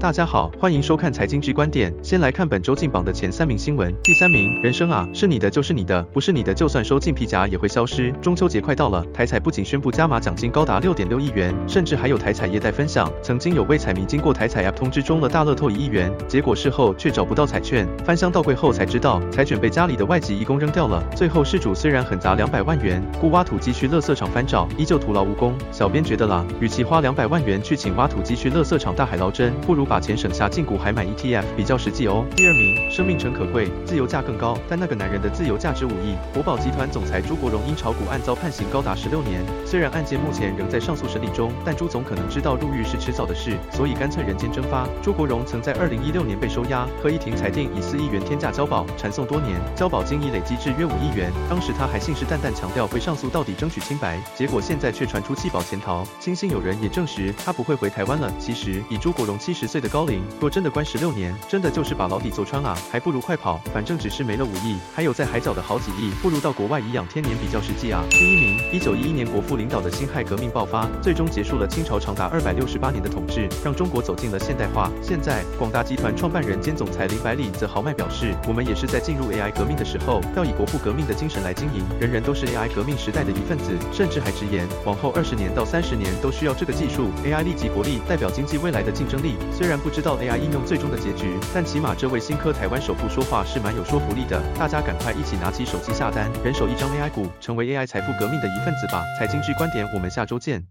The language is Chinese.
大家好，欢迎收看财经 G 观点。先来看本周进榜的前三名新闻。第三名，人生啊，是你的就是你的，不是你的就算收进皮夹也会消失。中秋节快到了，台彩不仅宣布加码奖金高达六点六亿元，甚至还有台彩业代分享。曾经有位彩迷经过台彩 App 通知中了大乐透一亿元，结果事后却找不到彩券，翻箱倒柜后才知道彩券被家里的外籍义工扔掉了。最后事主虽然狠砸两百万元，故挖土机去垃圾场翻找，依旧徒劳无功。小编觉得啦，与其花两百万元去请挖土机去垃圾场大海捞针，不如把钱省下进股还买 ETF 比较实际哦。第二名，生命诚可贵，自由价更高，但那个男人的自由价值五亿。国宝集团总裁朱国荣因炒股案遭判刑高达十六年，虽然案件目前仍在上诉审理中，但朱总可能知道入狱是迟早的事，所以干脆人间蒸发。朱国荣曾在二零一六年被收押，合议庭裁定以四亿元天价交保，缠讼多年，交保金已累积至约五亿元。当时他还信誓旦旦强调会上诉到底争取清白，结果现在却传出弃保潜逃。亲信有人也证实他不会回台湾了。其实以朱国荣七十岁的高龄，若真的关十六年，真的就是把牢底坐穿啊，还不如快跑，反正只是没了五亿，还有在海角的好几亿，不如到国外颐养天年比较实际啊。第一名，一九一一年国父领导的辛亥革命爆发，最终结束了清朝长达二百六十八年的统治，让中国走进了现代化。现在广大集团创办人兼总裁林百里则豪迈表示，我们也是在进入 AI 革命的时候，要以国父革命的精神来经营，人人都是 AI 革命时代的一份子，甚至还直言，往后二十年到三十年都需要这个技术，AI 立即国力，代表经济未来的竞争力。虽虽然不知道 AI 应用最终的结局，但起码这位新科台湾首富说话是蛮有说服力的。大家赶快一起拿起手机下单，人手一张 AI 股，成为 AI 财富革命的一份子吧。财经剧观点，我们下周见。